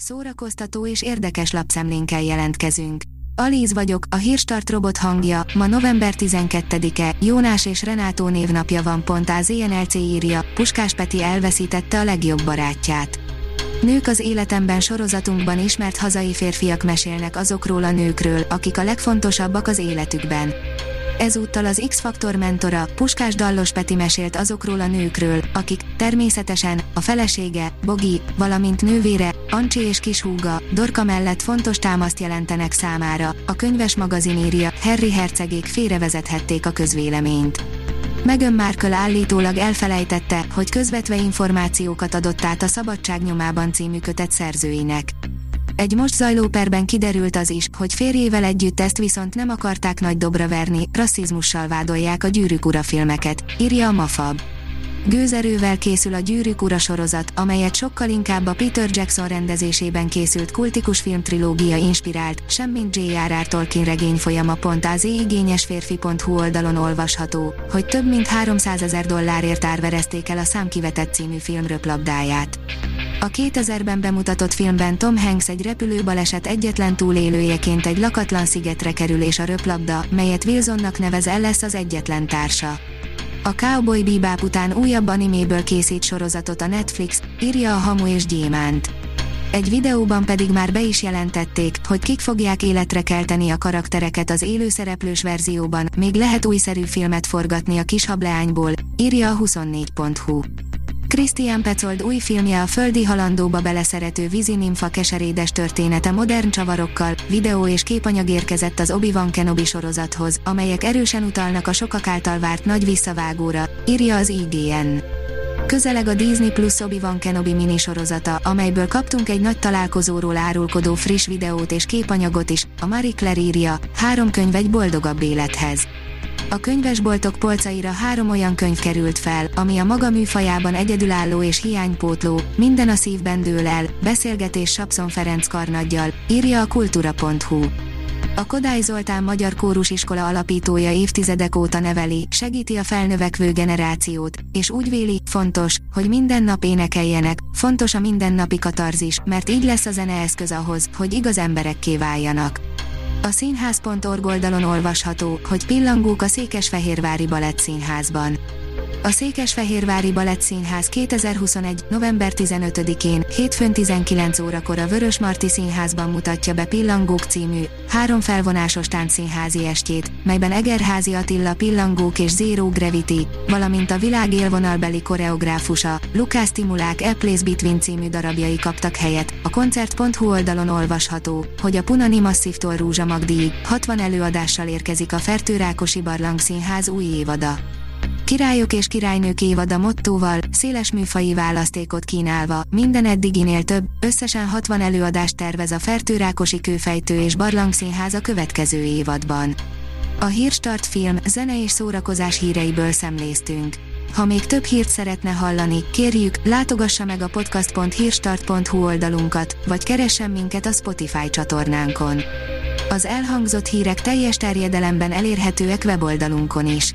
Szórakoztató és érdekes lapszemlénkkel jelentkezünk. Alíz vagyok, a hírstart robot hangja, ma november 12-e, Jónás és Renátó névnapja van pont az ENLC írja, Puskás Peti elveszítette a legjobb barátját. Nők az életemben sorozatunkban ismert hazai férfiak mesélnek azokról a nőkről, akik a legfontosabbak az életükben. Ezúttal az X-Faktor mentora, Puskás Dallos Peti mesélt azokról a nőkről, akik, természetesen, a felesége, Bogi, valamint nővére, Ancsi és kishúga, Dorka mellett fontos támaszt jelentenek számára, a könyves magazin írja, Harry hercegék félrevezethették a közvéleményt. Meghan Markle állítólag elfelejtette, hogy közvetve információkat adott át a Szabadság nyomában című kötet szerzőinek. Egy most zajló perben kiderült az is, hogy férjével együtt ezt viszont nem akarták nagy dobra verni, rasszizmussal vádolják a Gyűrűk ura filmeket, írja a Mafab. Gőzerővel készül a Gyűrűk ura sorozat, amelyet sokkal inkább a Peter Jackson rendezésében készült kultikus filmtrilógia inspirált, semmint J.R.R. Tolkien regény folyama pont az igényesférfi.hu oldalon olvasható, hogy több mint 300 ezer dollárért árverezték el a számkivetett című film röplabdáját. A 2000-ben bemutatott filmben Tom Hanks egy repülőbaleset egyetlen túlélőjeként egy lakatlan szigetre kerül és a röplabda, melyet Wilsonnak nevez el lesz az egyetlen társa. A Cowboy Bebop után újabb animéből készít sorozatot a Netflix, írja a Hamu és Gyémánt. Egy videóban pedig már be is jelentették, hogy kik fogják életre kelteni a karaktereket az élőszereplős verzióban, még lehet újszerű filmet forgatni a kis hableányból, írja a 24.hu. Christian Petzold új filmje a földi halandóba beleszerető vízinimfa keserédes története modern csavarokkal, videó és képanyag érkezett az Obi-Wan Kenobi sorozathoz, amelyek erősen utalnak a sokak által várt nagy visszavágóra, írja az IGN. Közeleg a Disney Plus Obi-Wan Kenobi minisorozata, amelyből kaptunk egy nagy találkozóról árulkodó friss videót és képanyagot is, a Marie Claire írja, három könyv egy boldogabb élethez. A könyvesboltok polcaira három olyan könyv került fel, ami a maga műfajában egyedülálló és hiánypótló, minden a szívben dől el, beszélgetés Sapszon Ferenc karnaggyal, írja a kultura.hu. A Kodály Zoltán Magyar Kórusiskola alapítója évtizedek óta neveli, segíti a felnövekvő generációt, és úgy véli, fontos, hogy minden nap énekeljenek, fontos a mindennapi katarzis, mert így lesz a zene eszköz ahhoz, hogy igaz emberekké váljanak. A színház.org oldalon olvasható, hogy pillangók a Székesfehérvári Balett Színházban. A Székesfehérvári Balett Színház 2021. november 15-én, hétfőn 19 órakor a Vörös Marti Színházban mutatja be Pillangók című, három felvonásos táncszínházi estjét, melyben Egerházi Attila Pillangók és Zero Gravity, valamint a világ élvonalbeli koreográfusa, Lukász Timulák A Place Between című darabjai kaptak helyet. A koncert.hu oldalon olvasható, hogy a Punani Masszívtól Rúzsa Magdíj 60 előadással érkezik a Fertőrákosi Barlang Színház új évada. Királyok és királynők évada mottóval, széles műfai választékot kínálva, minden eddiginél több, összesen 60 előadást tervez a Fertőrákosi Kőfejtő és Barlangszínház a következő évadban. A Hírstart film, zene és szórakozás híreiből szemléztünk. Ha még több hírt szeretne hallani, kérjük, látogassa meg a podcast.hírstart.hu oldalunkat, vagy keressen minket a Spotify csatornánkon. Az elhangzott hírek teljes terjedelemben elérhetőek weboldalunkon is.